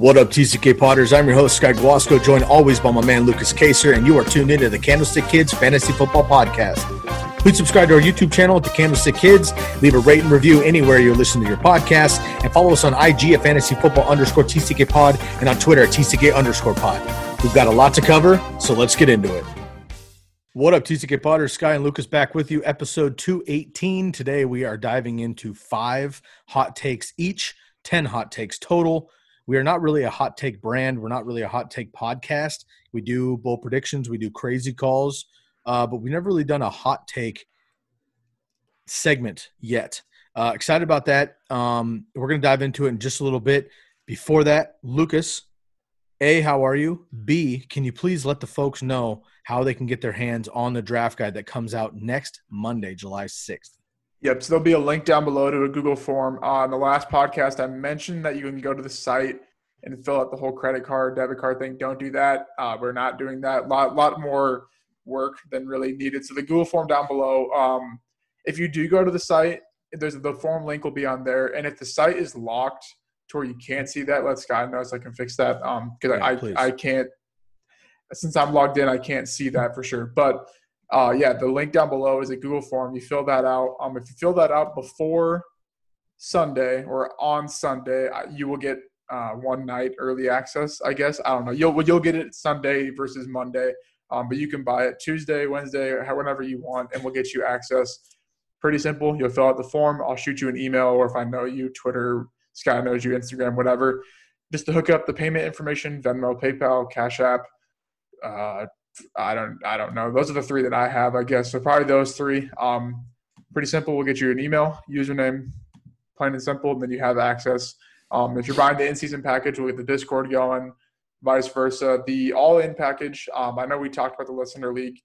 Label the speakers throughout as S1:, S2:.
S1: What up, TCK Potters? I'm your host, Sky Guasco, joined always by my man, Lukas Kacer, and you are tuned into the Candlestick Kids Fantasy Football Podcast. Please subscribe to our YouTube channel at the Candlestick Kids, leave a rate and review anywhere you're listening to your podcast, and follow us on IG at Fantasy Football underscore TCK Pod and on Twitter at TCK underscore Pod. We've got a lot to cover, so let's get into it. What up, TCK Potters? Sky and Lukas back with you, episode 218. Today we are diving into five hot takes each, 10 hot takes total we are not really a hot take brand. We're not really a hot take podcast. We do bold predictions, we do crazy calls, uh, but we've never really done a hot take segment yet. Uh, excited about that. Um, we're going to dive into it in just a little bit. Before that, Lukas, A, how are you? B, can you please let the folks know how they can get their hands on the draft guide that comes out next Monday, July 6th?
S2: Yep. So there'll be a link down below to a Google form. On the last podcast, I mentioned that you can go to the site and fill out the whole credit card, debit card thing. Don't do that. Uh, we're not doing that. A lot, lot more work than really needed. So the Google form down below. Um, if you do go to the site, there's the form link will be on there. And if the site is locked to where you can't see that, let Scott know so I can fix that. Um, because yeah, I, I can't since I'm logged in, I can't see that for sure. But uh, yeah, the link down below is a Google form. You fill that out. Um, if you fill that out before Sunday or on Sunday, you will get uh, one night early access. I guess I don't know. You'll you'll get it Sunday versus Monday, um, but you can buy it Tuesday, Wednesday, whenever you want, and we'll get you access. Pretty simple. You'll fill out the form. I'll shoot you an email, or if I know you, Twitter, Sky knows you, Instagram, whatever, just to hook up the payment information: Venmo, PayPal, Cash App. Uh, I don't I don't know. Those are the three that I have, I guess. So probably those three. Um, pretty simple. We'll get you an email, username, plain and simple, and then you have access. Um, if you're buying the in-season package, we'll get the Discord going. Vice versa. The all-in package. Um, I know we talked about the listener league.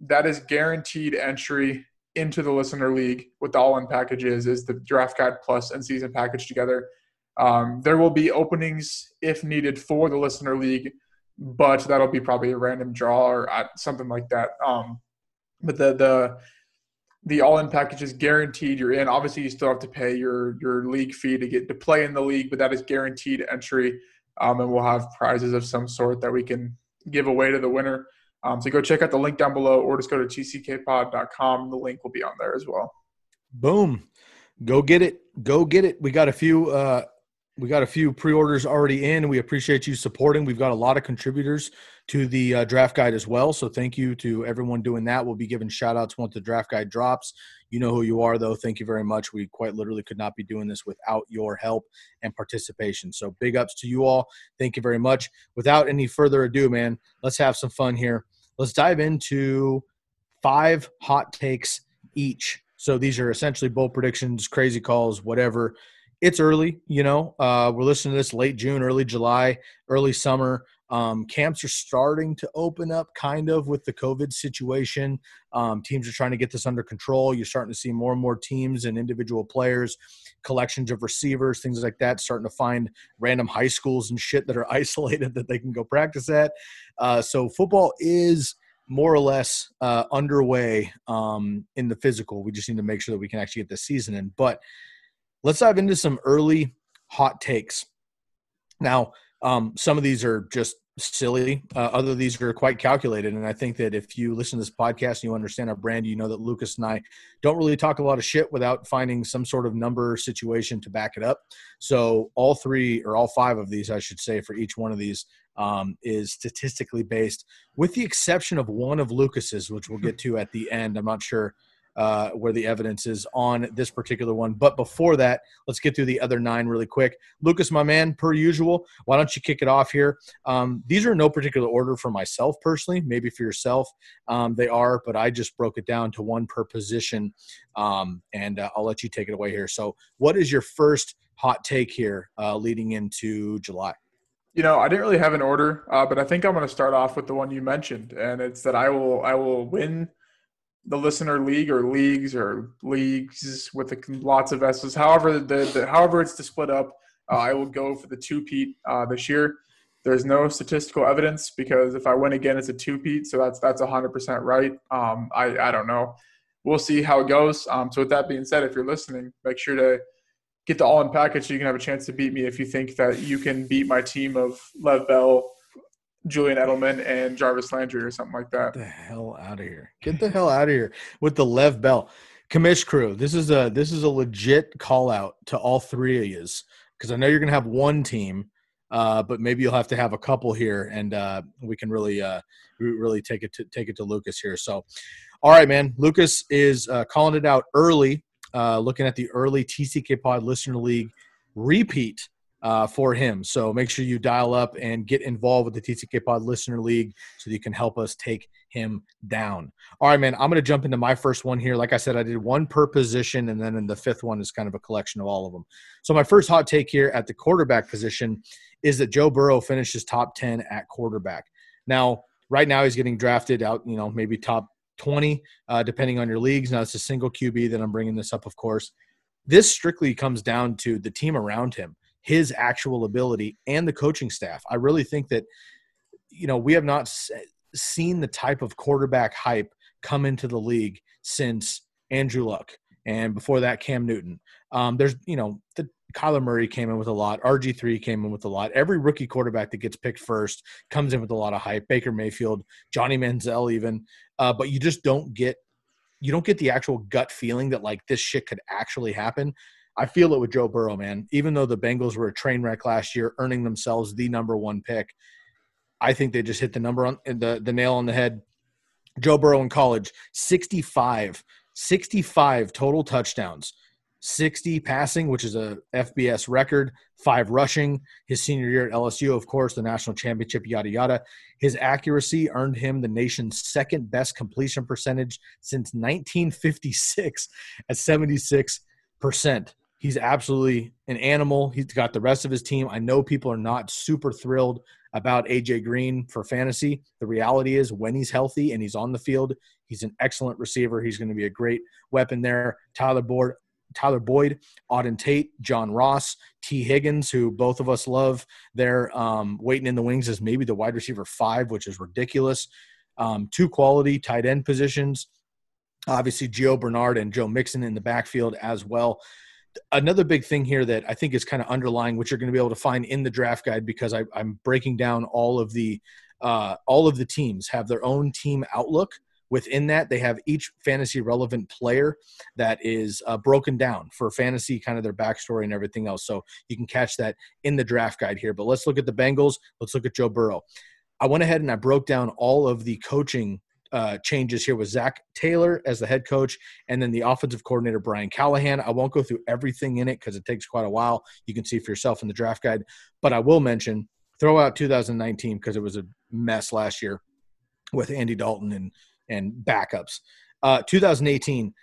S2: That is guaranteed entry into the listener league. What the all-in package is is the draft guide plus and season package together. Um, there will be openings if needed for the listener league but that'll be probably a random draw or uh, something like that. Um, but the the the all in package is guaranteed you're in. Obviously, you still have to pay your your league fee to get to play in the league, but that is guaranteed entry. Um, and we'll have prizes of some sort that we can give away to the winner. Um, so go check out the link down below, or just go to tckpod.com. The link will be on there as well.
S1: Boom, go get it, go get it. We got a few uh, we got a few pre-orders already in. We appreciate you supporting. We've got a lot of contributors to the uh, draft guide as well. So thank you to everyone doing that. We'll be giving shout outs once the draft guide drops. You know who you are, though. Thank you very much. We quite literally could not be doing this without your help and participation. So big ups to you all. Thank you very much. Without any further ado, man, let's have some fun here. Let's dive into five hot takes each. So these are essentially bold predictions, crazy calls, whatever it's early, you know. Uh, we're listening to this late June, early July, early summer. Um, camps are starting to open up kind of with the COVID situation. Um, teams are trying to get this under control. You're starting to see more and more teams and individual players, collections of receivers, things like that, starting to find random high schools and shit that are isolated that they can go practice at. Uh, so football is more or less uh, underway um, in the physical. We just need to make sure that we can actually get the season in. But let's dive into some early hot takes. Now, um, some of these are just silly. Uh, other these are quite calculated. And I think that if you listen to this podcast and you understand our brand, you know that Lukas and I don't really talk a lot of shit without finding some sort of number situation to back it up. So all three or all five of these, I should say, for each one of these um, is statistically based, with the exception of one of Lukas's, which we'll get to at the end. I'm not sure uh, where the evidence is on this particular one. But before that, let's get through the other nine really quick. Lukas, my man, per usual, why don't you kick it off here? Um, these are no particular order for myself personally, maybe for yourself. Um, they are, but I just broke it down to one per position. Um, and uh, I'll let you take it away here. So, what is your first hot take here uh, leading into July?
S2: You know, I didn't really have an order, uh, but I think I'm going to start off with the one you mentioned, and it's that I will I will win the listener league or leagues or leagues with the, lots of S's. However, the, the however it's to split up, uh, I will go for the two peat uh, this year. There's no statistical evidence because if I win again, it's a two peat, so that's that's 100% right. Um, I I don't know. We'll see how it goes. Um, so with that being said, if you're listening, make sure to get the all in package so you can have a chance to beat me if you think that you can beat my team of Lev Bell, Julian Edelman and Jarvis Landry or something like that.
S1: Get the hell out of here! Get the hell out of here with the Lev Bell, commish crew. This is a this is a legit call out to all three of you because I know you're gonna have one team, uh, but maybe you'll have to have a couple here, and uh, we can really uh, really take it to take it to Lukas here. So, all right, man. Lukas is uh, calling it out early, uh, looking at the early TCK Pod Listener League repeat uh, for him. So make sure you dial up and get involved with the TCK Pod Listener League so that you can help us take him down. All right, man. I'm going to jump into my first one here. Like I said, I did one per position, and then in the fifth one is kind of a collection of all of them. So my first hot take here at the quarterback position is that Joe Burrow finishes top 10 at quarterback. Now, right now he's getting drafted out, you know, maybe top 20, uh, depending on your leagues. Now it's a single QB that I'm bringing this up, of course. This strictly comes down to the team around him his actual ability and the coaching staff. I really think that, you know, we have not seen the type of quarterback hype come into the league since Andrew Luck and before that Cam Newton. Um, there's, you know, the Kyler Murray came in with a lot. RG3 came in with a lot. Every rookie quarterback that gets picked first comes in with a lot of hype. Baker Mayfield, Johnny Manziel, even. Uh, but you just don't get you don't get the actual gut feeling that like this shit could actually happen I feel it with Joe Burrow, man. Even though the Bengals were a train wreck last year, earning themselves the number one pick, I think they just hit the number on the, the nail on the head. Joe Burrow in college, 65, 65 total touchdowns, 60 passing, which is a FBS record, five rushing. His senior year at LSU, of course, the national championship, yada, yada. His accuracy earned him the nation's second best completion percentage since 1956 at 76%. He's absolutely an animal. He's got the rest of his team. I know people are not super thrilled about AJ Green for fantasy. The reality is, when he's healthy and he's on the field, he's an excellent receiver. He's going to be a great weapon there. Tyler Boyd, Tyler Boyd, Auden Tate, John Ross, Tee Higgins, who both of us love. They're um, waiting in the wings as maybe the wide receiver five, which is ridiculous. Um, two quality tight end positions. Obviously, Gio Bernard and Joe Mixon in the backfield as well another big thing here that I think is kind of underlying, which you're going to be able to find in the draft guide because I, am breaking down all of the uh, all of the teams have their own team outlook. Within that, they have each fantasy relevant player that is uh, broken down for fantasy, kind of their backstory and everything else. So you can catch that in the draft guide here. But let's look at the Bengals. Let's look at Joe Burrow. I went ahead and I broke down all of the coaching uh, changes here with Zac Taylor as the head coach and then the offensive coordinator, Brian Callahan. I won't go through everything in it because it takes quite a while. You can see for yourself in the draft guide. But I will mention throw out 2019 because it was a mess last year with Andy Dalton and, and backups. Uh, 2018,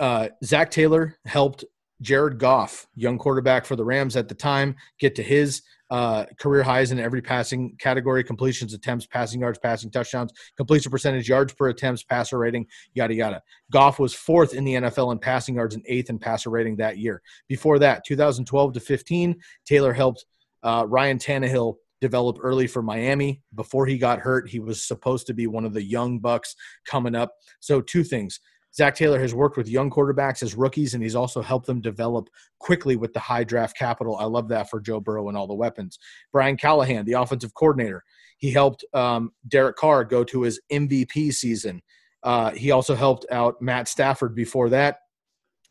S1: uh, Zac Taylor helped Jared Goff, young quarterback for the Rams at the time, get to his uh, career highs in every passing category completions, attempts, passing yards, passing touchdowns, completion percentage, yards per attempts, passer rating, yada, yada. Goff was fourth in the NFL in passing yards and eighth in passer rating that year. Before that, 2012 to 15, Taylor helped uh, Ryan Tannehill develop early for Miami. Before he got hurt, he was supposed to be one of the young Bucks coming up. So, two things Zac Taylor has worked with young quarterbacks as rookies, and he's also helped them develop quickly with the high draft capital. I love that for Joe Burrow and all the weapons. Brian Callahan, the offensive coordinator, he helped um, Derek Carr go to his MVP season. Uh, he also helped out Matt Stafford before that.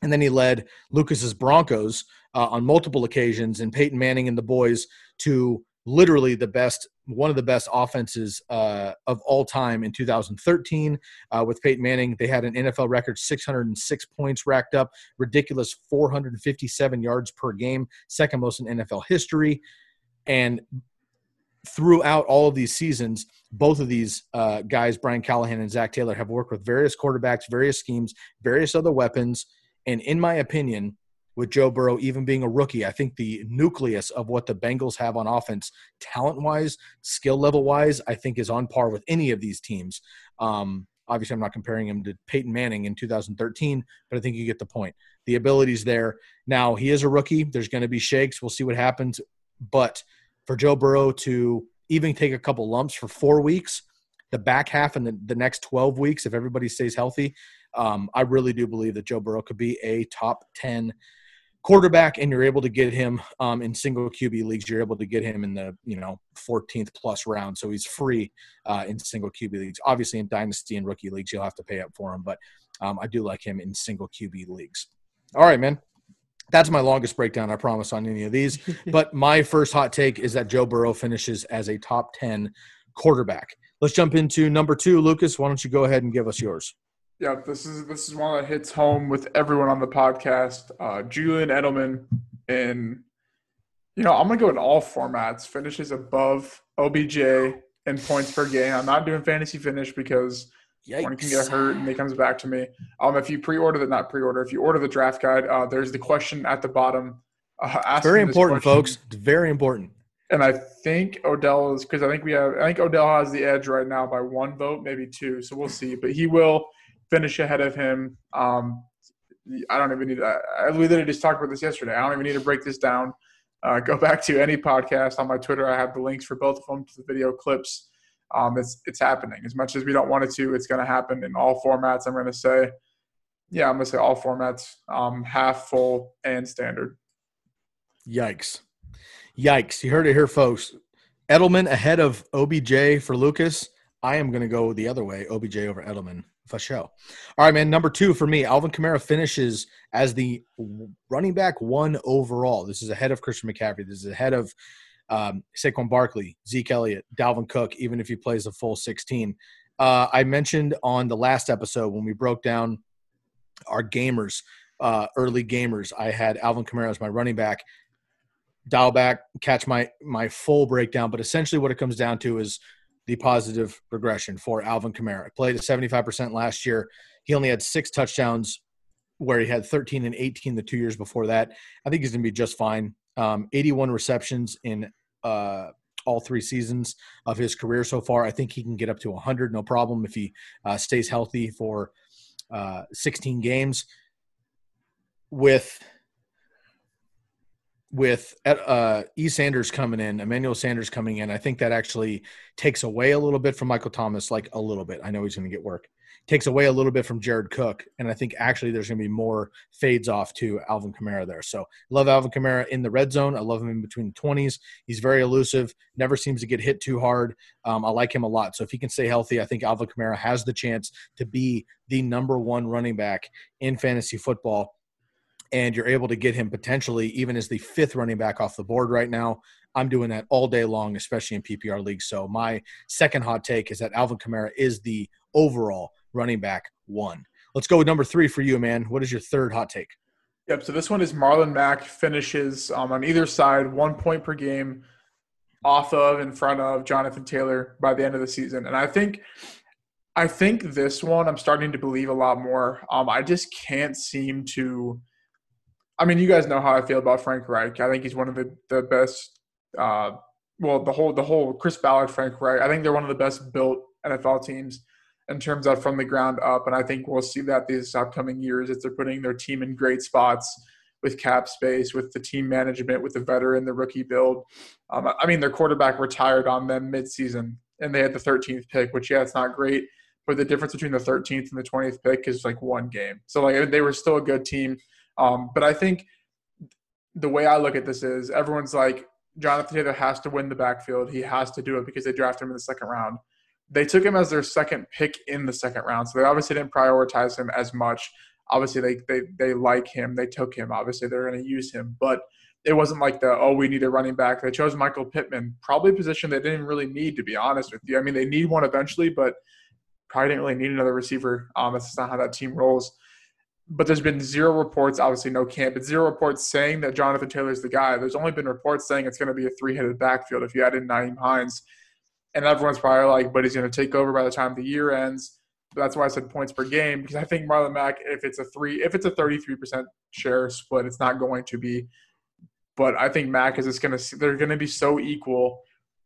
S1: And then he led Lukas's Broncos uh, on multiple occasions and Peyton Manning and the boys to literally the best one of the best offenses uh, of all time in 2013 uh, with Peyton Manning. They had an NFL record 606 points racked up, ridiculous 457 yards per game, second most in NFL history. And throughout all of these seasons, both of these uh, guys, Brian Callahan and Zac Taylor, have worked with various quarterbacks, various schemes, various other weapons. And in my opinion, with Joe Burrow even being a rookie. I think the nucleus of what the Bengals have on offense, talent wise, skill level wise, I think is on par with any of these teams. Um, obviously, I'm not comparing him to Peyton Manning in 2013, but I think you get the point. The ability's there. Now, he is a rookie. There's going to be shakes. We'll see what happens. But for Joe Burrow to even take a couple lumps for four weeks, the back half and the, the next 12 weeks, if everybody stays healthy, um, I really do believe that Joe Burrow could be a top 10 quarterback and you're able to get him um, in single QB leagues. You're able to get him in the, you know, 14th plus round. So he's free uh, in single QB leagues. Obviously in dynasty and rookie leagues, you'll have to pay up for him, but um, I do like him in single QB leagues. All right, man. That's my longest breakdown, I promise, on any of these. but my first hot take is that Joe Burrow finishes as a top 10 quarterback. Let's jump into number two. Lukas, why don't you go ahead and give us yours?
S2: Yeah, this is this is one that hits home with everyone on the podcast. Uh, Julian Edelman, and you know I'm gonna go in all formats. Finishes above OBJ in points per game. I'm not doing fantasy finish because Yikes. one can get hurt and he comes back to me. Um, if you pre-order the not pre-order, if you order the draft guide, uh, there's the question at the bottom.
S1: Uh, very important, question. folks. It's very important.
S2: And I think Odell is because I think we have I think Odell has the edge right now by one vote, maybe two. So we'll see. But he will finish ahead of him. Um, I don't even need. To, I, we literally just talked about this yesterday. I don't even need to break this down. Uh, go back to any podcast on my Twitter. I have the links for both of them to the video clips. Um, it's it's happening. As much as we don't want it to, it's going to happen in all formats. I'm going to say, yeah, I'm going to say all formats, um, half, full, and standard.
S1: Yikes! Yikes! You heard it here, folks. Edelman ahead of OBJ for Lukas. I am going to go the other way. OBJ over Edelman for sure. All right, man. Number two for me, Alvin Kamara finishes as the running back one overall. This is ahead of Christian McCaffrey. This is ahead of um, Saquon Barkley, Zeke Elliott, Dalvin Cook, even if he plays the full 16. Uh, I mentioned on the last episode when we broke down our gamers, uh, early gamers, I had Alvin Kamara as my running back. Dial back, catch my my full breakdown. But essentially, what it comes down to is the positive regression for Alvin Kamara. Played at 75% last year. He only had six touchdowns where he had 13 and 18 the two years before that. I think he's going to be just fine. Um, 81 receptions in uh, all three seasons of his career so far. I think he can get up to 100, no problem, if he uh, stays healthy for uh, 16 games. With with uh, E. Sanders coming in, Emmanuel Sanders coming in, I think that actually takes away a little bit from Michael Thomas, like a little bit. I know he's going to get work. Takes away a little bit from Jared Cook, and I think actually there's going to be more fades off to Alvin Kamara there. So love Alvin Kamara in the red zone. I love him in between the 20s. He's very elusive, never seems to get hit too hard. Um, I like him a lot. So if he can stay healthy, I think Alvin Kamara has the chance to be the number one running back in fantasy football and you're able to get him potentially even as the fifth running back off the board right now. I'm doing that all day long, especially in PPR leagues. So my second hot take is that Alvin Kamara is the overall running back one. Let's go with number three for you, man. What is your third hot take?
S2: Yep. So this one is Marlon Mack finishes um, on either side, one point per game, off of in front of Jonathan Taylor by the end of the season. And I think, I think this one I'm starting to believe a lot more. Um, I just can't seem to I mean, you guys know how I feel about Frank Reich. I think he's one of the the best. Uh, well, the whole the whole Chris Ballard, Frank Reich. I think they're one of the best built NFL teams in terms of from the ground up, and I think we'll see that these upcoming years as they're putting their team in great spots with cap space, with the team management, with the veteran, the rookie build. Um, I mean, their quarterback retired on them midseason, and they had the 13th pick, which yeah, it's not great, but the difference between the 13th and the 20th pick is like one game. So like they were still a good team. Um, but I think the way I look at this is everyone's like, Jonathan Taylor has to win the backfield. He has to do it because they drafted him in the second round. They took him as their second pick in the second round, so they obviously didn't prioritize him as much. Obviously, they they they like him. They took him. Obviously, they're going to use him, but it wasn't like the oh we need a running back. They chose Michael Pittman, probably a position they didn't really need to be honest with you. I mean, they need one eventually, but probably didn't really need another receiver. Um, that's not how that team rolls but there's been zero reports, obviously no camp, but zero reports saying that Jonathan Taylor's the guy. There's only been reports saying it's going to be a three-headed backfield if you add in Nyheim Hines. And everyone's probably like, but he's going to take over by the time the year ends. That's why I said points per game because I think Marlon Mack, if it's a three, if it's a 33% share split, it's not going to be. But I think Mack is just going to, they're going to be so equal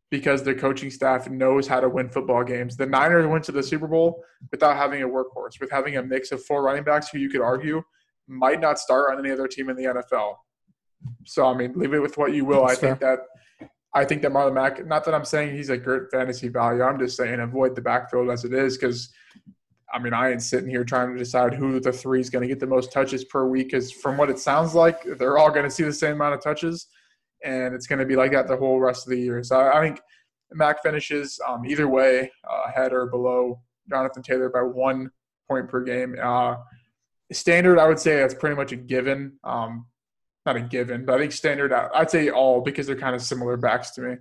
S2: because their coaching staff knows how to win football games. The Niners went to the Super Bowl without having a workhorse, with having a mix of four running backs who you could argue might not start on any other team in the NFL. So I mean, leave it with what you will. That's I think that I think that Marlon Mack. Not that I'm saying he's a great fantasy value. I'm just saying avoid the backfield as it is because. I mean, I ain't sitting here trying to decide who the three is going to get the most touches per week. Because from what it sounds like, they're all going to see the same amount of touches and it's going to be like that the whole rest of the year. So I think Mack finishes um, either way, uh, ahead or below Jonathan Taylor by one point per game. Uh, standard, I would say that's pretty much a given. Um, not a given, but I think standard, I'd say all because they're kind of similar backs to me.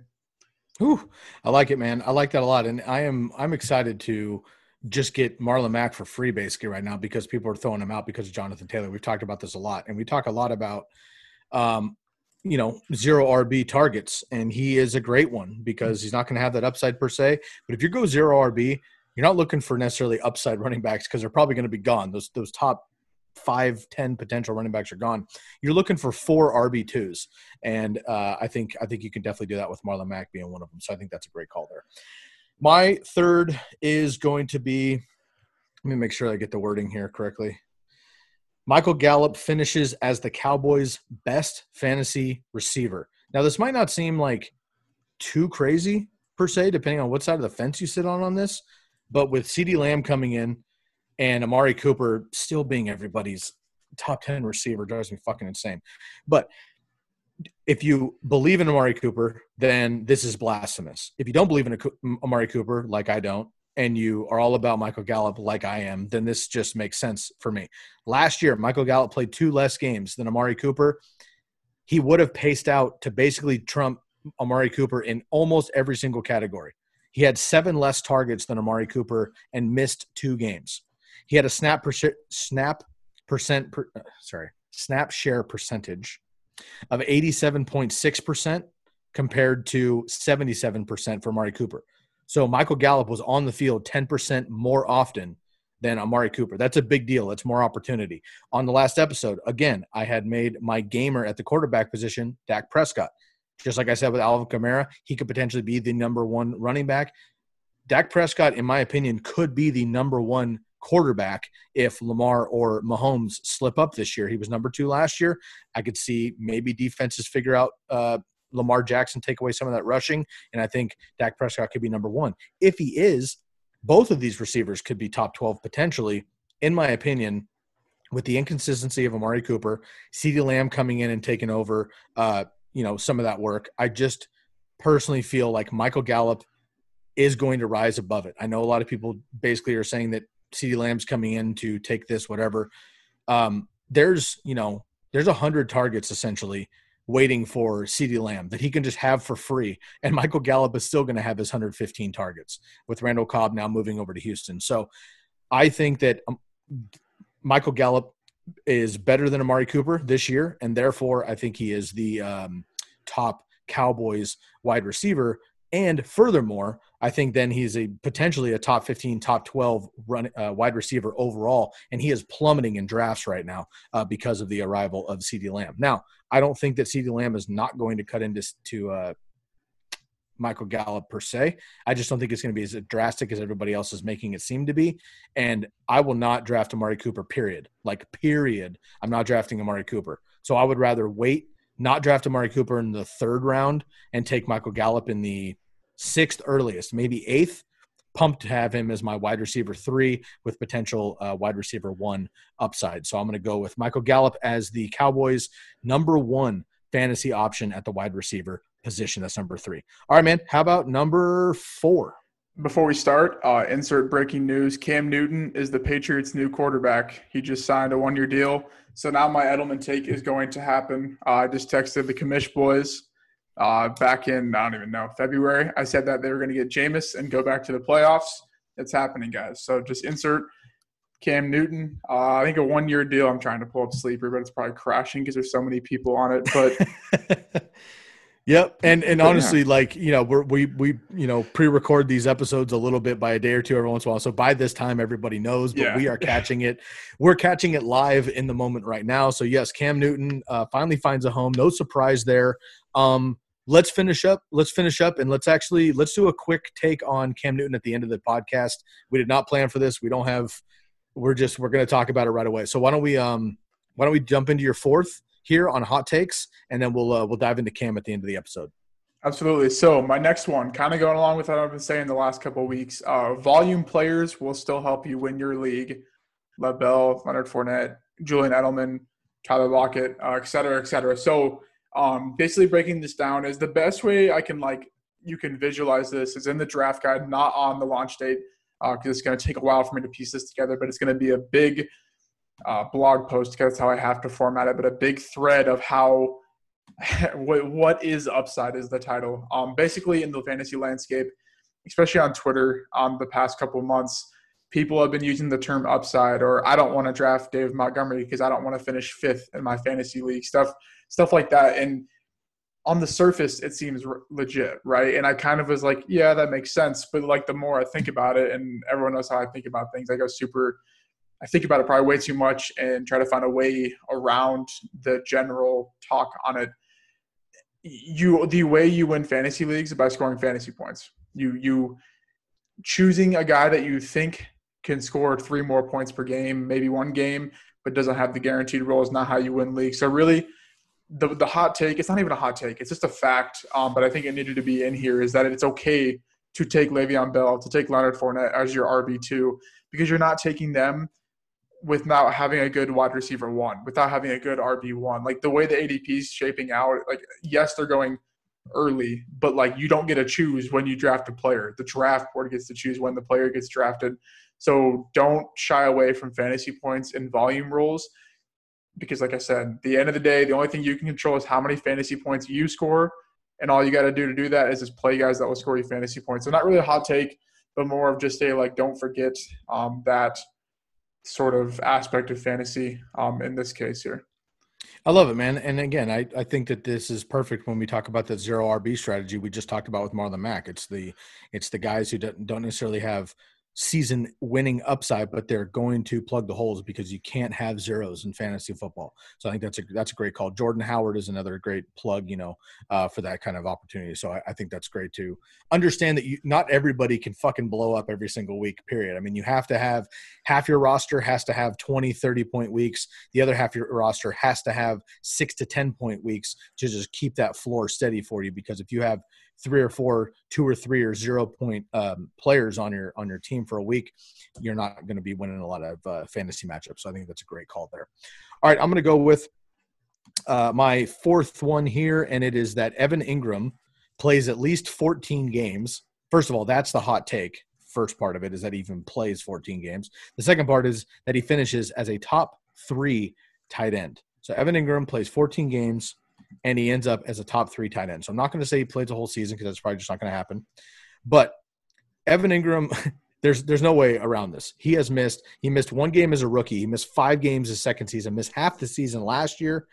S1: Ooh, I like it, man. I like that a lot, and I am I'm excited to just get Marlon Mack for free basically right now because people are throwing him out because of Jonathan Taylor. We've talked about this a lot, and we talk a lot about um, you know, zero RB targets, and he is a great one because he's not going to have that upside per se. But if you go zero RB, you're not looking for necessarily upside running backs because they're probably going to be gone. Those those top five, ten potential running backs are gone. You're looking for four RB twos, and uh, I think I think you can definitely do that with Marlon Mack being one of them. So I think that's a great call there. My third is going to be. Let me make sure I get the wording here correctly. Michael Gallup finishes as the Cowboys' best fantasy receiver. Now, this might not seem like too crazy per se, depending on what side of the fence you sit on on this, but with CeeDee Lamb coming in and Amari Cooper still being everybody's top 10 receiver drives me fucking insane. But if you believe in Amari Cooper, then this is blasphemous. If you don't believe in Amari Cooper, like I don't, and you are all about Michael Gallup like I am, then this just makes sense for me. Last year, Michael Gallup played two less games than Amari Cooper. He would have paced out to basically trump Amari Cooper in almost every single category. He had seven less targets than Amari Cooper and missed two games. He had a snap per, snap percent per, uh, sorry snap share percentage of 87.6% compared to 77% for Amari Cooper. So Michael Gallup was on the field 10% more often than Amari Cooper. That's a big deal. That's more opportunity. On the last episode, again, I had made my gamer at the quarterback position, Dak Prescott. Just like I said with Alvin Kamara, he could potentially be the number one running back. Dak Prescott, in my opinion, could be the number one quarterback if Lamar or Mahomes slip up this year. He was number two last year. I could see maybe defenses figure out uh, Lamar Jackson take away some of that rushing, and I think Dak Prescott could be number one. If he is, both of these receivers could be top 12 potentially, in my opinion, with the inconsistency of Amari Cooper, CeeDee Lamb coming in and taking over, uh, you know, some of that work. I just personally feel like Michael Gallup is going to rise above it. I know a lot of people basically are saying that CeeDee Lamb's coming in to take this, whatever. Um, there's, you know, there's a hundred targets essentially waiting for CeeDee Lamb that he can just have for free. And Michael Gallup is still going to have his 115 targets with Randall Cobb now moving over to Houston. So I think that um, Michael Gallup is better than Amari Cooper this year. And therefore, I think he is the um, top Cowboys wide receiver. And furthermore, I think then he's a potentially a top 15, top 12 run uh, wide receiver overall, and he is plummeting in drafts right now uh, because of the arrival of CeeDee Lamb. Now, I don't think that CeeDee Lamb is not going to cut into to uh, Michael Gallup per se. I just don't think it's going to be as drastic as everybody else is making it seem to be. And I will not draft Amari Cooper. Period. Like period. I'm not drafting Amari Cooper. So I would rather wait, not draft Amari Cooper in the third round, and take Michael Gallup in the sixth earliest, maybe eighth. Pumped to have him as my wide receiver three with potential uh, wide receiver one upside. So I'm going to go with Michael Gallup as the Cowboys' number one fantasy option at the wide receiver position. That's number three. All right, man. How about number four?
S2: Before we start, uh, insert breaking news. Cam Newton is the Patriots' new quarterback. He just signed a one year deal. So now my Edelman take is going to happen. Uh, I just texted the commish boys uh, back in I don't even know February. I said that they were going to get Jameis and go back to the playoffs. It's happening, guys. So just insert Cam Newton. Uh, I think a one year deal. I'm trying to pull up sleeper, but it's probably crashing because there's so many people on it. But
S1: Yep, and and honestly, like you know, we're, we we you know pre-record these episodes a little bit by a day or two every once in a while. So by this time, everybody knows, but yeah. we are catching it. We're catching it live in the moment right now. So yes, Cam Newton uh, finally finds a home. No surprise there. Um, let's finish up. Let's finish up, and let's actually let's do a quick take on Cam Newton at the end of the podcast. We did not plan for this. We don't have. We're just we're going to talk about it right away. So why don't we um why don't we jump into your fourth? here on hot takes, and then we'll uh, we'll dive into Cam at the end of the episode.
S2: Absolutely. So my next one, kind of going along with what I've been saying the last couple weeks, uh, volume players will still help you win your league. Lev Bell, Leonard Fournette, Julian Edelman, Tyler Lockett, uh, et cetera, et cetera. So um, basically breaking this down is the best way I can like you can visualize this is in the draft guide, not on the launch date because uh, it's going to take a while for me to piece this together, but it's going to be a big uh, blog post because that's how I have to format it, but a big thread of how what is upside is the title. Um, basically, in the fantasy landscape, especially on Twitter, um, the past couple months, people have been using the term upside, or I don't want to draft Dave Montgomery because I don't want to finish fifth in my fantasy league stuff, stuff like that. And on the surface, it seems r- legit, right? And I kind of was like, yeah, that makes sense. But like the more I think about it, and everyone knows how I think about things, I go super I think about it probably way too much and try to find a way around the general talk on it. You the way you win fantasy leagues is by scoring fantasy points. You you choosing a guy that you think can score three more points per game, maybe one game, but doesn't have the guaranteed role is not how you win leagues. So really, the the hot take it's not even a hot take. It's just a fact. Um, but I think it needed to be in here is that it's okay to take Le'Veon Bell, to take Leonard Fournette as your RB two because you're not taking them without having a good wide receiver one, without having a good RB one. Like the way the ADP is shaping out, like yes, they're going early, but like you don't get to choose when you draft a player. The draft board gets to choose when the player gets drafted. So don't shy away from fantasy points and volume rules. Because like I said, the end of the day, the only thing you can control is how many fantasy points you score. And all you got to do to do that is just play guys that will score you fantasy points. So not really a hot take, but more of just a like, don't forget um, that – sort of aspect of fantasy um, in this case here.
S1: I love it, man. And again, I, I think that this is perfect when we talk about that zero RB strategy we just talked about with Marlon Mack. It's the it's the guys who don't, don't necessarily have season winning upside, but they're going to plug the holes because you can't have zeros in fantasy football. So I think that's a that's a great call. Jordan Howard is another great plug, you know, uh, for that kind of opportunity. So I, I, think that's great to understand that you not everybody can fucking blow up every single week. Period. I mean, you have to have half your roster has to have 20, 30 point weeks. The other half your roster has to have six to 10 point weeks to just keep that floor steady for you. Because if you have three or four, two or three or zero point um, players on your on your team for a week, you're not going to be winning a lot of uh, fantasy matchups. So I think that's a great call there. All right, I'm going to go with uh, my fourth one here, and it is that Evan Engram plays at least 14 games. First of all, that's the hot take. First part of it is that he even plays 14 games. The second part is that he finishes as a top three tight end. So Evan Engram plays 14 games, and he ends up as a top three tight end. So I'm not going to say he plays the whole season because that's probably just not going to happen. But Evan Engram, there's there's no way around this. He has missed. He missed one game as a rookie. He missed five games his second season. Missed half the season last year.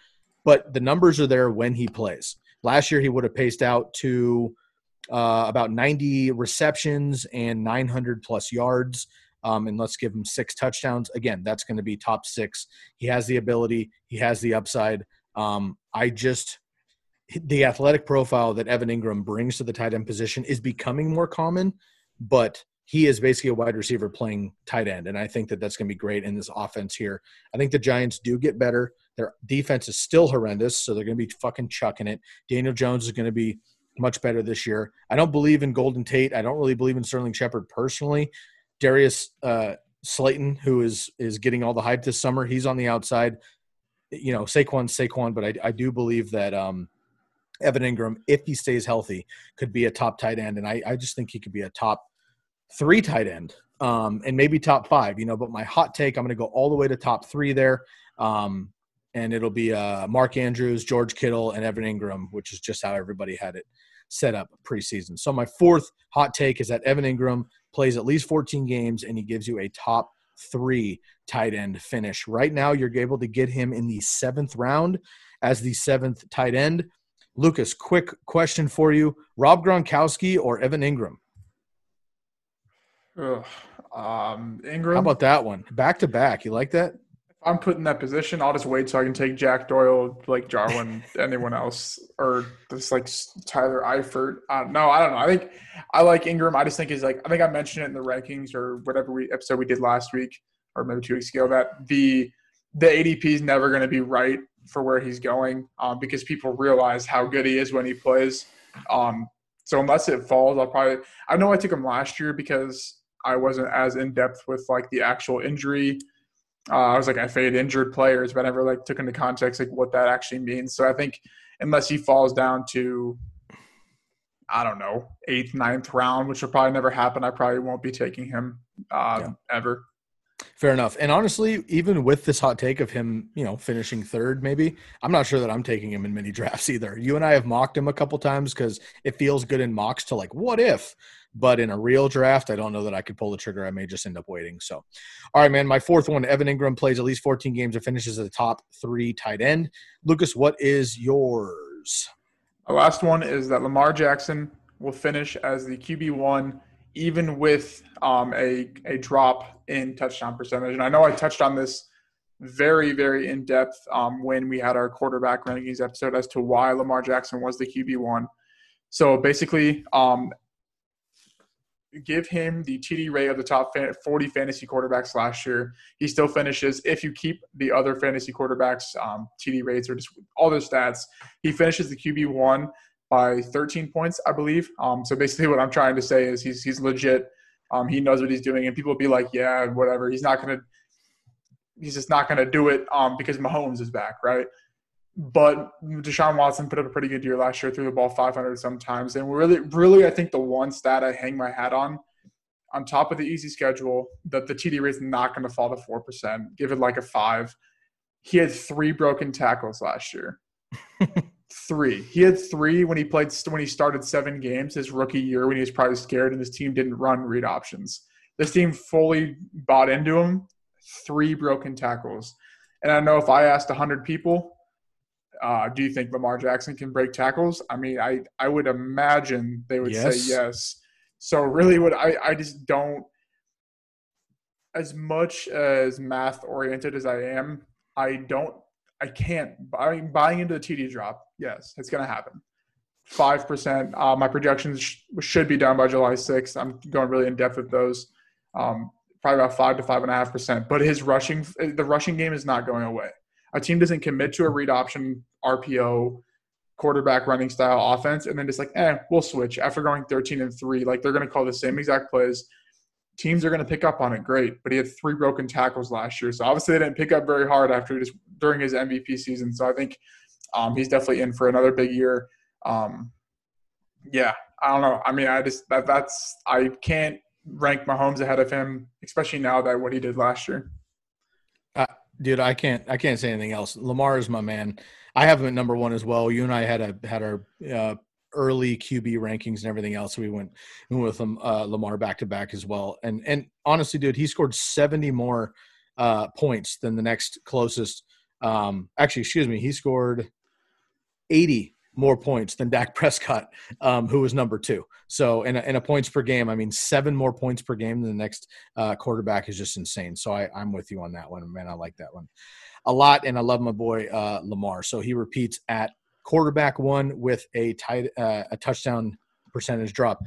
S1: But the numbers are there when he plays. Last year he would have paced out to uh, about 90 receptions and 900 plus yards. Um, and let's give him six touchdowns. Again, that's going to be top six. He has the ability. He has the upside. Um, I just the athletic profile that Evan Engram brings to the tight end position is becoming more common, but he is basically a wide receiver playing tight end, and I think that that's going to be great in this offense here. I think the Giants do get better. Their defense is still horrendous, so they're going to be fucking chucking it. Daniel Jones is going to be much better this year. I don't believe in Golden Tate. I don't really believe in Sterling Shepard personally. Darius uh, Slayton, who is is getting all the hype this summer, he's on the outside you know, Saquon, Saquon, but I, I do believe that um, Evan Engram, if he stays healthy, could be a top tight end, and I, I just think he could be a top three tight end, um, and maybe top five. You know, but my hot take, I'm going to go all the way to top three there, um, and it'll be uh, Mark Andrews, George Kittle, and Evan Engram, which is just how everybody had it set up preseason. So my fourth hot take is that Evan Engram plays at least 14 games, and he gives you a top three tight end finish. Right now, you're able to get him in the seventh round as the seventh tight end. Lukas, quick question for you: Rob Gronkowski or Evan Engram?
S2: Ugh. Um, Engram.
S1: How about that one? Back to back. You like that?
S2: I'm put in that position, I'll just wait so I can take Jack Doyle, Blake Jarwin, anyone else, or just like Tyler Eifert. Uh, no, I don't know. I think I like Engram. I just think he's like I think I mentioned it in the rankings or whatever we episode we did last week or maybe two weeks ago that the the ADP is never going to be right for where he's going um, because people realize how good he is when he plays. Um, so unless it falls, I'll probably. I know I took him last year because I wasn't as in depth with like the actual injury. Uh, I was like I fade injured players, but I never like took into context like what that actually means. So I think unless he falls down to I don't know eighth, ninth round, which will probably never happen, I probably won't be taking him uh, yeah. ever.
S1: Fair enough. And honestly, even with this hot take of him, you know, finishing third, maybe I'm not sure that I'm taking him in many drafts either. You and I have mocked him a couple times because it feels good in mocks to like, what if? But in a real draft, I don't know that I could pull the trigger. I may just end up waiting. So, all right, man. My fourth one, Evan Engram plays at least 14 games and finishes as a top three tight end. Lukas, what is yours?
S2: The last one is that Lamar Jackson will finish as the QB one, even with um, a a drop in touchdown percentage. And I know I touched on this very, very in depth um, when we had our quarterback rankings episode as to why Lamar Jackson was the QB one. So basically, um, give him the TD rate of the top 40 fantasy quarterbacks last year. He still finishes, if you keep the other fantasy quarterbacks um, TD rates or just all their stats, he finishes the QB one by 13 points, I believe. Um, so basically, what I'm trying to say is he's he's legit. Um, he knows what he's doing, and people will be like, "Yeah, whatever." He's not gonna. He's just not gonna do it um, because Mahomes is back, right? But Deshaun Watson put up a pretty good year last year, threw the ball 500 sometimes. And really, really, I think the one stat I hang my hat on, on top of the easy schedule, that the TD rate is not going to fall to 4%, give it like a five. He had three broken tackles last year. three. He had three when he played, when he started seven games his rookie year when he was probably scared and his team didn't run read options. This team fully bought into him, three broken tackles. And I know if I asked 100 people, uh, do you think Lamar Jackson can break tackles? I mean, I, I would imagine they would yes. say yes. So really, what I, I just don't. As much as math oriented as I am, I don't, I can't. I mean, buying into the TD drop, yes, it's going to happen. Five percent. Uh, my projections sh- should be done by July 6th. I'm going really in depth with those. Um, probably about five to five and a half percent. But his rushing, the rushing game is not going away a team doesn't commit to a read option RPO quarterback running style offense and then just like, eh, we'll switch after going 13 and three. Like they're going to call the same exact plays. Teams are going to pick up on it. Great. But he had three broken tackles last year. So obviously they didn't pick up very hard after just during his MVP season. So I think um, he's definitely in for another big year. Um, yeah, I don't know. I mean, I just, that, that's, I can't rank Mahomes ahead of him, especially now that what he did last year.
S1: Dude, I can't I can't say anything else. Lamar is my man. I have him at number one as well. You and I had a had our uh, early QB rankings and everything else. we went, with him, uh, Lamar back to back as well. And and honestly, dude, he scored seventy more uh, points than the next closest. Um, actually, excuse me, he scored eighty more points than Dak Prescott, um, who was number two. So, in a, in a, points per game, I mean, seven more points per game than the next uh, quarterback is just insane. So, I, am with you on that one, man. I like that one a lot, and I love my boy uh, Lamar. So he repeats at quarterback one with a tight uh, a touchdown percentage drop.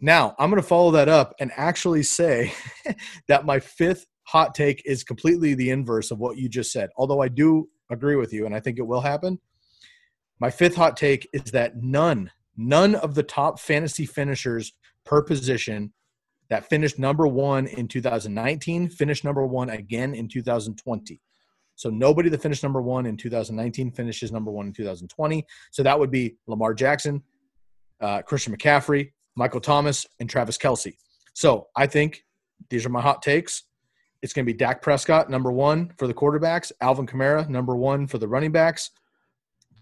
S1: Now, I'm going to follow that up and actually say that my fifth hot take is completely the inverse of what you just said. Although I do agree with you, and I think it will happen my fifth hot take is that none, none of the top fantasy finishers per position that finished number one in 2019 finished number one again in 2020. So nobody that finished number one in 2019 finishes number one in 2020. So that would be Lamar Jackson, uh, Christian McCaffrey, Michael Thomas, and Travis Kelce. So I think these are my hot takes. It's going to be Dak Prescott, number one for the quarterbacks, Alvin Kamara, number one for the running backs,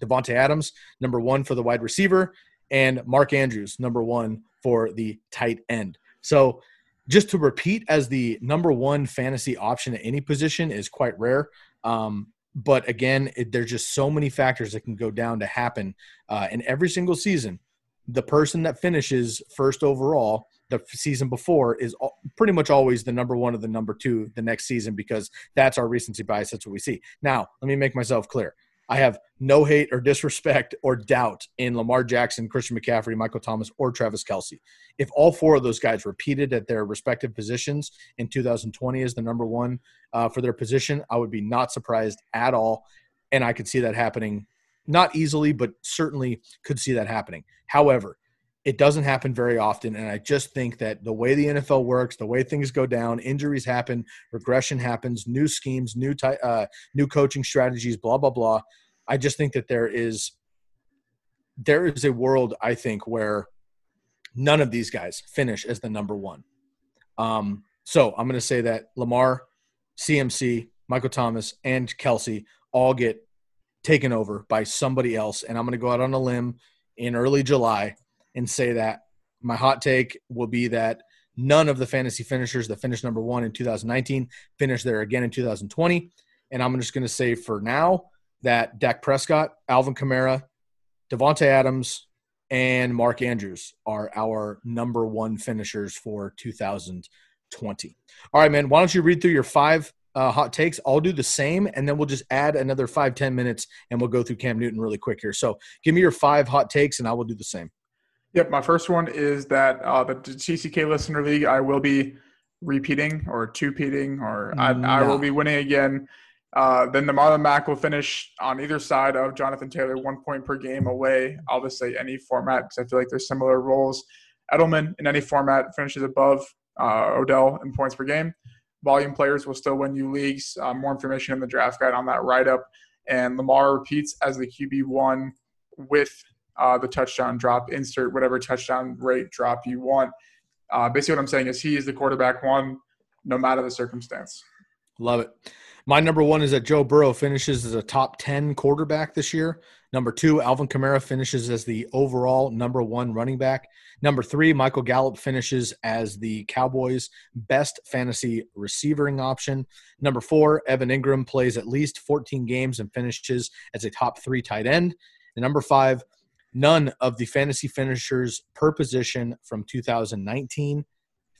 S1: Davante Adams, number one for the wide receiver, and Mark Andrews, number one for the tight end. So just to repeat as the number one fantasy option at any position is quite rare. Um, but again, it, there's just so many factors that can go down to happen. Uh, and every single season, the person that finishes first overall the season before is pretty much always the number one or the number two the next season because that's our recency bias. That's what we see. Now, let me make myself clear. I have no hate or disrespect or doubt in Lamar Jackson, Christian McCaffrey, Michael Thomas, or Travis Kelce. If all four of those guys repeated at their respective positions in 2020 as the number one uh, for their position, I would be not surprised at all. And I could see that happening, not easily, but certainly could see that happening. However, it doesn't happen very often. And I just think that the way the NFL works, the way things go down, injuries happen, regression happens, new schemes, new ty- uh, new coaching strategies, blah blah blah. I just think that there is there is a world I think where none of these guys finish as the number one. Um, so I'm going to say that Lamar, CMC, Michael Thomas, and Kelce all get taken over by somebody else, and I'm going to go out on a limb in early July and say that my hot take will be that none of the fantasy finishers that finished number one in 2019 finished there again in 2020. And I'm just going to say for now that Dak Prescott, Alvin Kamara, Davante Adams, and Mark Andrews are our number one finishers for 2020. All right, man. Why don't you read through your five uh, hot takes? I'll do the same, and then we'll just add another five ten minutes, and we'll go through Cam Newton really quick here. So give me your five hot takes, and I will do the same.
S2: Yep, my first one is that uh, the TCK Listener League, I will be repeating or two-peating, or I, no. I will be winning again. Uh, then the Marlon Mack will finish on either side of Jonathan Taylor, one point per game away. I'll just say any format because I feel like there's similar roles. Edelman in any format finishes above uh, Odell in points per game. Volume players will still win you leagues. Uh, more information in the draft guide on that write up. And Lamar repeats as the QB1 with uh, the touchdown drop, insert whatever touchdown rate drop you want. Uh, basically, what I'm saying is he is the quarterback one, no matter the circumstance.
S1: Love it. My number one is that Joe Burrow finishes as a top 10 quarterback this year. Number two, Alvin Kamara finishes as the overall number one running back. Number three, Michael Gallup finishes as the Cowboys' best fantasy receiving option. Number four, Evan Engram plays at least 14 games and finishes as a top three tight end. And number five, None of the fantasy finishers per position from 2019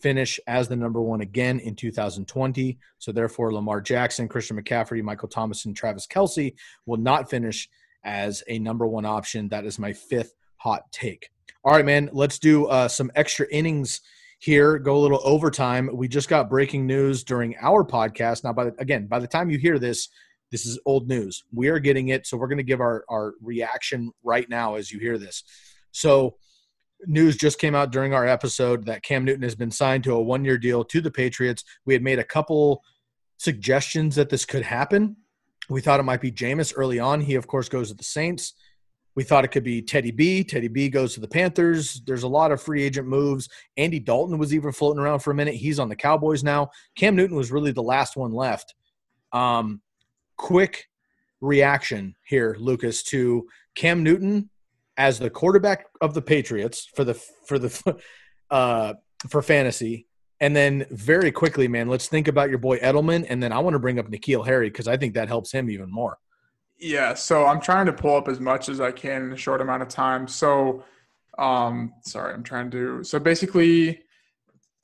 S1: finish as the number one again in 2020. So therefore, Lamar Jackson, Christian McCaffrey, Michael Thomas, and Travis Kelce will not finish as a number one option. That is my fifth hot take. All right, man, let's do uh, some extra innings here. Go a little overtime. We just got breaking news during our podcast. Now, by the, again, by the time you hear this, this is old news. We are getting it, so we're going to give our our reaction right now as you hear this. So, news just came out during our episode that Cam Newton has been signed to a one year deal to the Patriots. We had made a couple suggestions that this could happen. We thought it might be Jameis early on. He, of course, goes to the Saints. We thought it could be Teddy B. Teddy B goes to the Panthers. There's a lot of free agent moves. Andy Dalton was even floating around for a minute. He's on the Cowboys now. Cam Newton was really the last one left. Um, quick reaction here, Lukas, to Cam Newton as the quarterback of the Patriots for the for the uh, for fantasy, and then very quickly, man, let's think about your boy Edelman, and then I want to bring up N'Keal Harry because I think that helps him even more.
S2: Yeah, so I'm trying to pull up as much as I can in a short amount of time. So, um, sorry, I'm trying to. So basically,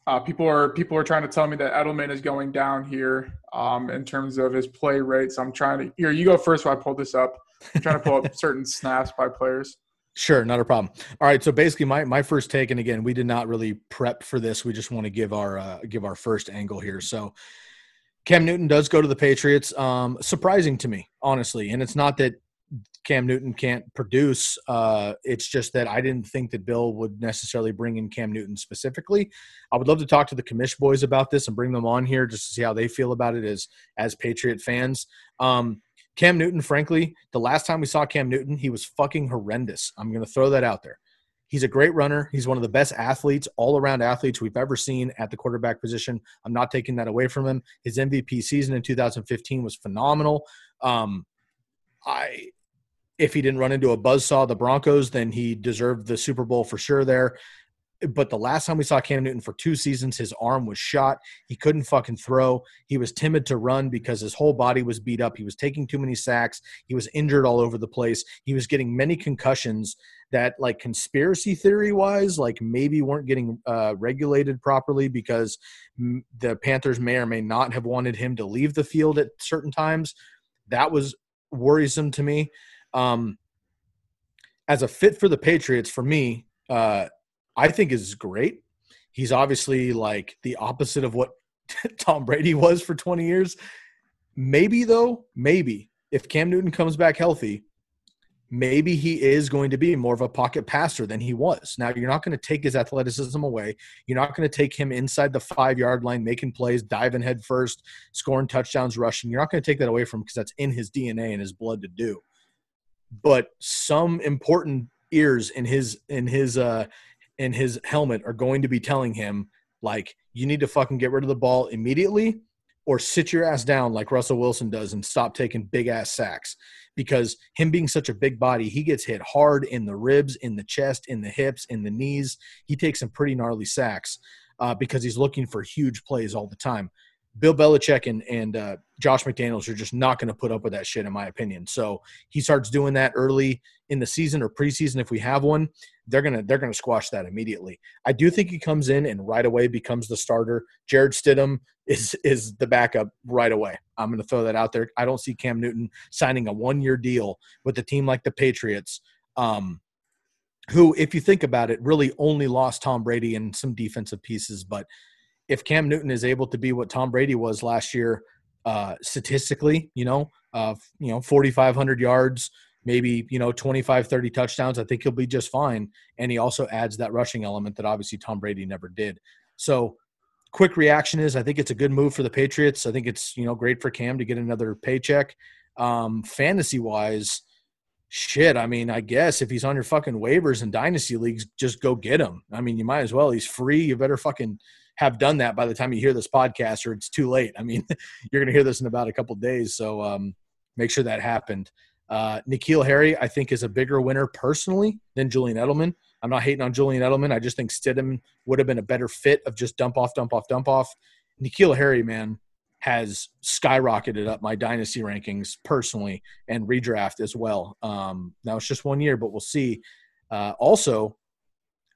S2: uh, people are people are trying to tell me that Edelman is going down here um, in terms of his play rate. So I'm trying to here. You go first while I pull this up. I'm trying to pull up certain snaps by players.
S1: Sure, not a problem. All right, so basically, my my first take, and again, we did not really prep for this. We just want to give our uh, give our first angle here. So, Cam Newton does go to the Patriots. Um, surprising to me, honestly, and it's not that Cam Newton can't produce. Uh, it's just that I didn't think that Bill would necessarily bring in Cam Newton specifically. I would love to talk to the commish boys about this and bring them on here just to see how they feel about it as as Patriot fans. Um, Cam Newton, frankly, the last time we saw Cam Newton, he was fucking horrendous. I'm going to throw that out there. He's a great runner. He's one of the best athletes, all around athletes we've ever seen at the quarterback position. I'm not taking that away from him. His MVP season in 2015 was phenomenal. Um, I if he didn't run into a buzzsaw the Broncos, then he deserved the Super Bowl for sure there. but the last time we saw Cam Newton for two seasons, his arm was shot. He couldn't fucking throw. He was timid to run because his whole body was beat up. He was taking too many sacks. He was injured all over the place. He was getting many concussions that, like, conspiracy theory wise, like maybe weren't getting uh, regulated properly because the Panthers may or may not have wanted him to leave the field at certain times. That was worrisome to me. Um, as a fit for the Patriots, for me, uh, I think is great. He's obviously like the opposite of what Tom Brady was for 20 years. Maybe though, maybe if Cam Newton comes back healthy, maybe he is going to be more of a pocket passer than he was. Now, you're not going to take his athleticism away. You're not going to take him inside the five yard line, making plays, diving head first, scoring touchdowns, rushing. You're not going to take that away from him because that's in his DNA and his blood to do. But some important ears in his in his uh in his helmet are going to be telling him like you need to fucking get rid of the ball immediately or sit your ass down like Russell Wilson does and stop taking big ass sacks because him being such a big body, he gets hit hard in the ribs, in the chest, in the hips, in the knees. He takes some pretty gnarly sacks uh, because he's looking for huge plays all the time. Bill Belichick and, and uh, Josh McDaniels are just not going to put up with that shit, in my opinion. So he starts doing that early in the season or preseason if we have one. They're gonna they're gonna squash that immediately. I do think he comes in and right away becomes the starter. Jarrett Stidham is is the backup right away. I'm gonna throw that out there. I don't see Cam Newton signing a one year deal with a team like the Patriots. Um, who, if you think about it, really only lost Tom Brady and some defensive pieces, but if Cam Newton is able to be what Tom Brady was last year, uh, statistically, you know, uh, you know, 4,500 yards, maybe, you know, 25, 30 touchdowns, I think he'll be just fine. And he also adds that rushing element that obviously Tom Brady never did. So, quick reaction is I think it's a good move for the Patriots. I think it's, you know, great for Cam to get another paycheck. Um, fantasy wise, shit, I mean, I guess if he's on your fucking waivers and dynasty leagues, just go get him. I mean, you might as well. He's free. You better fucking have done that by the time you hear this podcast or it's too late. I mean, you're going to hear this in about a couple days. So um, make sure that happened. Uh, N'Keal Harry, I think, is a bigger winner personally than Julian Edelman. I'm not hating on Julian Edelman. I just think Stidham would have been a better fit of just dump off, dump off, dump off. N'Keal Harry, man, has skyrocketed up my dynasty rankings personally and redraft as well. Um, now it's just one year, but we'll see. Uh, also,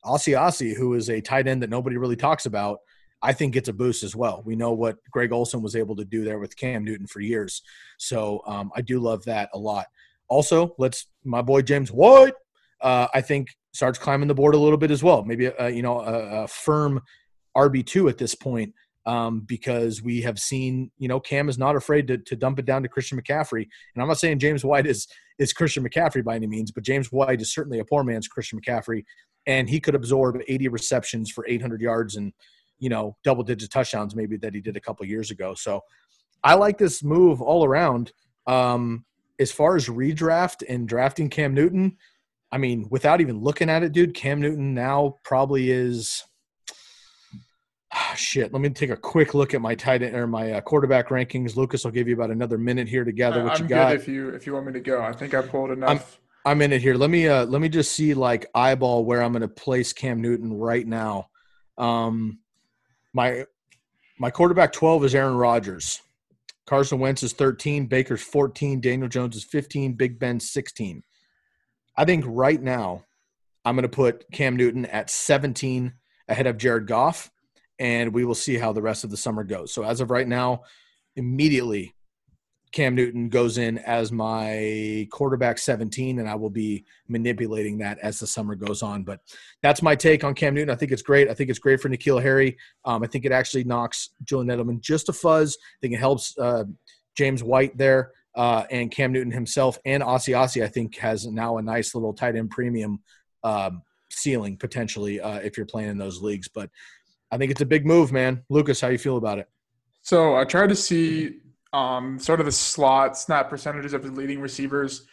S1: Asiasi, who is a tight end that nobody really talks about, I think gets a boost as well. We know what Greg Olsen was able to do there with Cam Newton for years. So um, I do love that a lot. Also, let's my boy James White. Uh, I think starts climbing the board a little bit as well. Maybe a, you know a, a firm RB two at this point um, because we have seen you know Cam is not afraid to, to dump it down to Christian McCaffrey. And I'm not saying James White is is Christian McCaffrey by any means, but James White is certainly a poor man's Christian McCaffrey, and he could absorb 80 receptions for 800 yards and you know, double digit touchdowns maybe that he did a couple years ago. So I like this move all around. Um, as far as redraft and drafting Cam Newton, I mean, without even looking at it, dude, Cam Newton now probably is. shit, let me take a quick look at my tight end or my uh, quarterback rankings. Lukas, I'll give you about another minute here to gather what
S2: I'm
S1: you got.
S2: if you if you want me to go. I think I pulled enough.
S1: I'm, I'm in it here. Let me uh let me just see like eyeball where I'm going to place Cam Newton right now. Um, my my quarterback 12 is Aaron Rodgers. Carson Wentz is 13, Baker's 14, Daniel Jones is 15, Big Ben 16. I think right now I'm going to put Cam Newton at 17 ahead of Jared Goff, and we will see how the rest of the summer goes. So as of right now, immediately Cam Newton goes in as my quarterback 17, and I will be manipulating that as the summer goes on. But that's my take on Cam Newton. I think it's great. I think it's great for N'Keal Harry. Um, I think it actually knocks Julian Edelman just a fuzz. I think it helps uh, James White there. Uh, and Cam Newton himself and Asiasi, I think, has now a nice little tight end premium um, ceiling potentially uh, if you're playing in those leagues. But I think it's a big move, man. Lukas, how you feel about it?
S2: So I tried to see um, sort of the slot snap percentages of his leading receivers.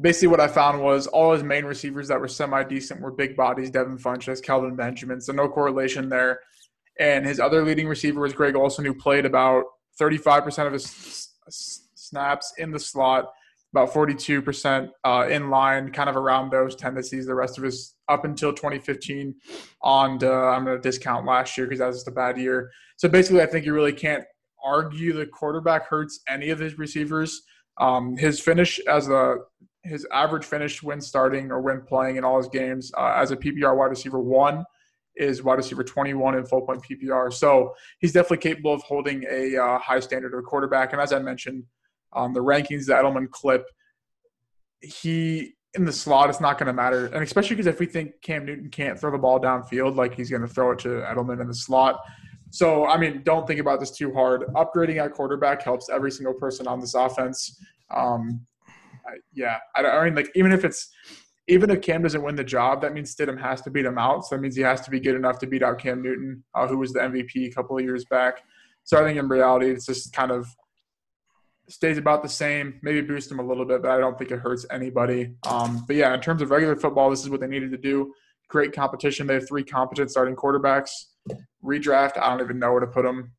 S2: Basically, what I found was all his main receivers that were semi decent were big bodies, Devin Funchess, Kelvin Benjamin. So no correlation there. And his other leading receiver was Greg Olsen, who played about 35% of his snaps in the slot, about 42% uh, in line, kind of around those tendencies. The rest of his up until 2015 on uh, I'm going to discount last year because that was just a bad year. So basically, I think you really can't argue the quarterback hurts any of his receivers. Um, his finish as a his average finish when starting or when playing in all his games uh, as a PPR wide receiver one is wide receiver 21 in full point PPR. So he's definitely capable of holding a uh, high standard of quarterback. And as I mentioned, um, the rankings, the Edelman clip, he in the slot, it's not going to matter. And especially because if we think Cam Newton can't throw the ball downfield, like he's going to throw it to Edelman in the slot. So, I mean, don't think about this too hard. Upgrading at quarterback helps every single person on this offense. Um, yeah, I, I mean, like even if it's even if Cam doesn't win the job, that means Stidham has to beat him out. So that means he has to be good enough to beat out Cam Newton, uh, who was the MVP a couple of years back. So I think in reality, it's just kind of stays about the same. Maybe boost him a little bit, but I don't think it hurts anybody. Um, but yeah, in terms of regular football, this is what they needed to do. Great competition. They have three competent starting quarterbacks. Redraft, I don't even know where to put them.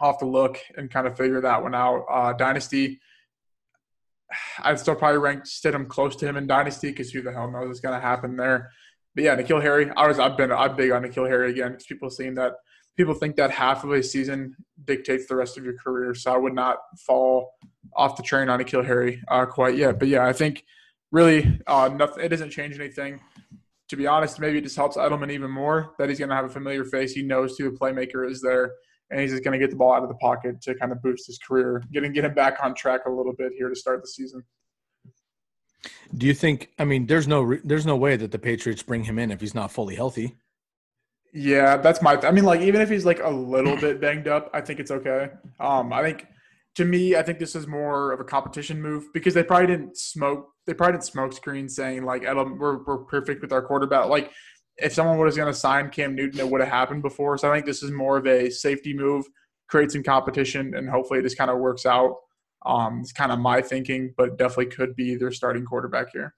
S2: I'll have to look and kind of figure that one out. Uh, Dynasty, I'd still probably rank Stidham close to him in Dynasty because who the hell knows what's going to happen there. But yeah, N'Keal Harry. I was I've been I'm big on N'Keal Harry again because people seeing that people think that half of a season dictates the rest of your career. So I would not fall off the train on N'Keal Harry uh, quite yet. But yeah, I think really uh, nothing. It doesn't change anything. To be honest, maybe it just helps Edelman even more that he's going to have a familiar face. He knows who the playmaker is there and he's just going to get the ball out of the pocket to kind of boost his career, getting get him back on track a little bit here to start the season.
S1: Do you think? I mean, there's no there's no way that the Patriots bring him in if he's not fully healthy.
S2: Yeah, that's my. I mean, like even if he's like a little bit banged up, I think it's okay. Um, I think to me, I think this is more of a competition move because they probably didn't smoke. They probably didn't smoke screen saying like, "Edelman, we're we're perfect with our quarterback." Like if someone was going to sign Cam Newton, it would have happened before. So I think this is more of a safety move, create some competition, and hopefully this kind of works out. Um, it's kind of my thinking, but definitely could be their starting quarterback here.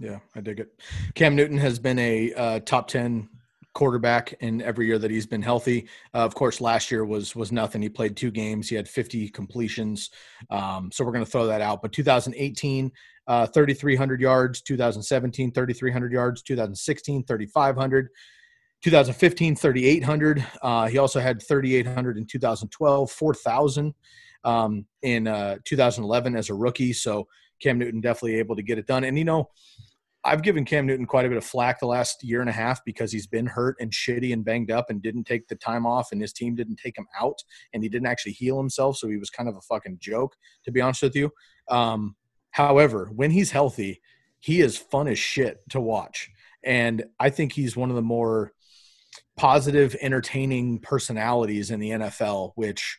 S1: Yeah, I dig it. Cam Newton has been a uh, top ten quarterback in every year that he's been healthy. Uh, of course, last year was was nothing. He played two games. He had 50 completions. Um, so we're going to throw that out. But 2018, uh, 3,300 yards. 2017, 3,300 yards. 2016, 3,500. 2015, 3,800. Uh, he also had 3,800 in 2012, 4,000 um, in uh, 2011 as a rookie. So Cam Newton definitely able to get it done. And you know, I've given Cam Newton quite a bit of flack the last year and a half because he's been hurt and shitty and banged up and didn't take the time off and his team didn't take him out and he didn't actually heal himself. So he was kind of a fucking joke, to be honest with you. Um, however, when he's healthy, he is fun as shit to watch. And I think he's one of the more positive, entertaining personalities in the NFL, which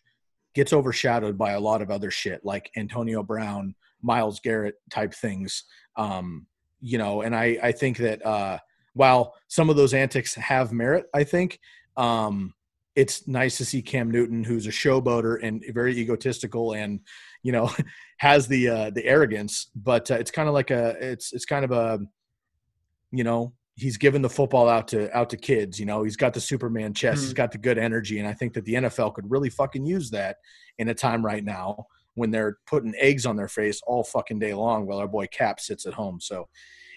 S1: gets overshadowed by a lot of other shit like Antonio Brown, Myles Garrett type things. Um, you know, and I I think that uh, while some of those antics have merit, I think um, it's nice to see Cam Newton, who's a showboater and very egotistical, and you know has the uh, the arrogance, but uh, it's kind of like a it's it's kind of a you know he's given the football out to out to kids. You know, he's got the Superman chest, mm-hmm. he's got the good energy, and I think that the NFL could really fucking use that in a time right now when they're putting eggs on their face all fucking day long while our boy Cap sits at home. So,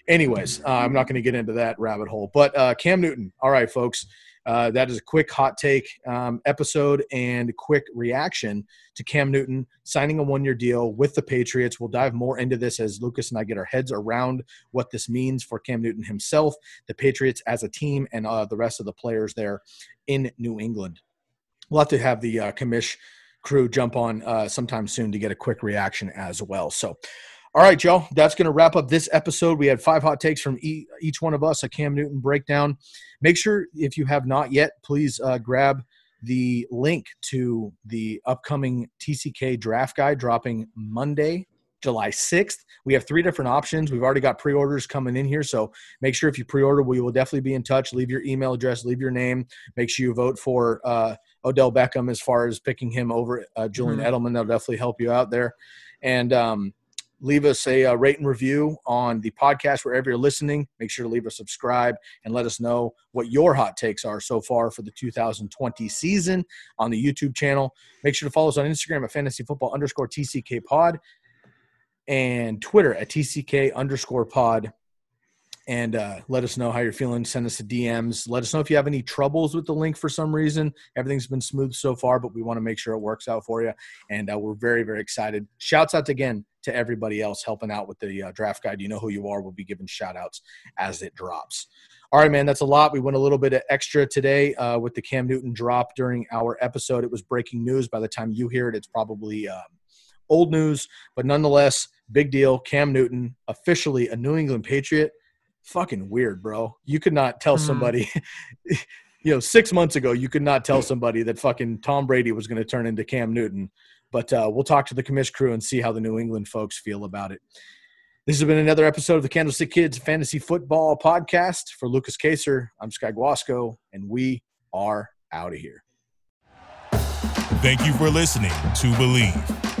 S1: anyways, uh, I'm not going to get into that rabbit hole. But uh, Cam Newton, all right, folks. Uh, that is a quick hot take um, episode and quick reaction to Cam Newton signing a one year deal with the Patriots. We'll dive more into this as Lukas and I get our heads around what this means for Cam Newton himself, the Patriots as a team, and uh, the rest of the players there in New England. We'll have to have the uh, commish crew jump on uh, sometime soon to get a quick reaction as well. So, all right, Joe, that's going to wrap up this episode. We had five hot takes from each one of us, a Cam Newton breakdown. Make sure, if you have not yet, please uh, grab the link to the upcoming TCK draft guide dropping Monday, July 6th. We have three different options. We've already got pre orders coming in here. So make sure if you pre order, we will definitely be in touch. Leave your email address, leave your name. Make sure you vote for uh, Odell Beckham as far as picking him over uh, Julian mm-hmm. Edelman. That'll definitely help you out there. And um, leave us a, a, uh, rate and review on the podcast wherever you're listening. Make sure to leave a subscribe and let us know what your hot takes are so far for the 2020 season on the YouTube channel. Make sure to follow us on Instagram at fantasy football underscore TCK pod and Twitter at TCK underscore pod and uh, let us know how you're feeling. Send us a DMs. Let us know if you have any troubles with the link for some reason. Everything's been smooth so far, but we want to make sure it works out for you. And uh, we're very, very excited. Shouts out again to everybody else helping out with the uh, draft guide. You know who you are. We'll be giving shout outs as it drops. All right, man, that's a lot. We went a little bit of extra today uh, with the Cam Newton drop during our episode. It was breaking news. By the time you hear it, it's probably um, old news, but nonetheless, big deal. Cam Newton, officially a New England Patriot. Fucking weird, bro. You could not tell mm-hmm. somebody, you know, six months ago, you could not tell somebody that fucking Tom Brady was going to turn into Cam Newton. But uh, we'll talk to the commish crew and see how the New England folks feel about it. This has been another episode of the Candlestick Kids Fantasy Football Podcast. For Lukas Kacer, I'm Sky Guasco, and we are out of here.
S3: Thank you for listening to Bleav.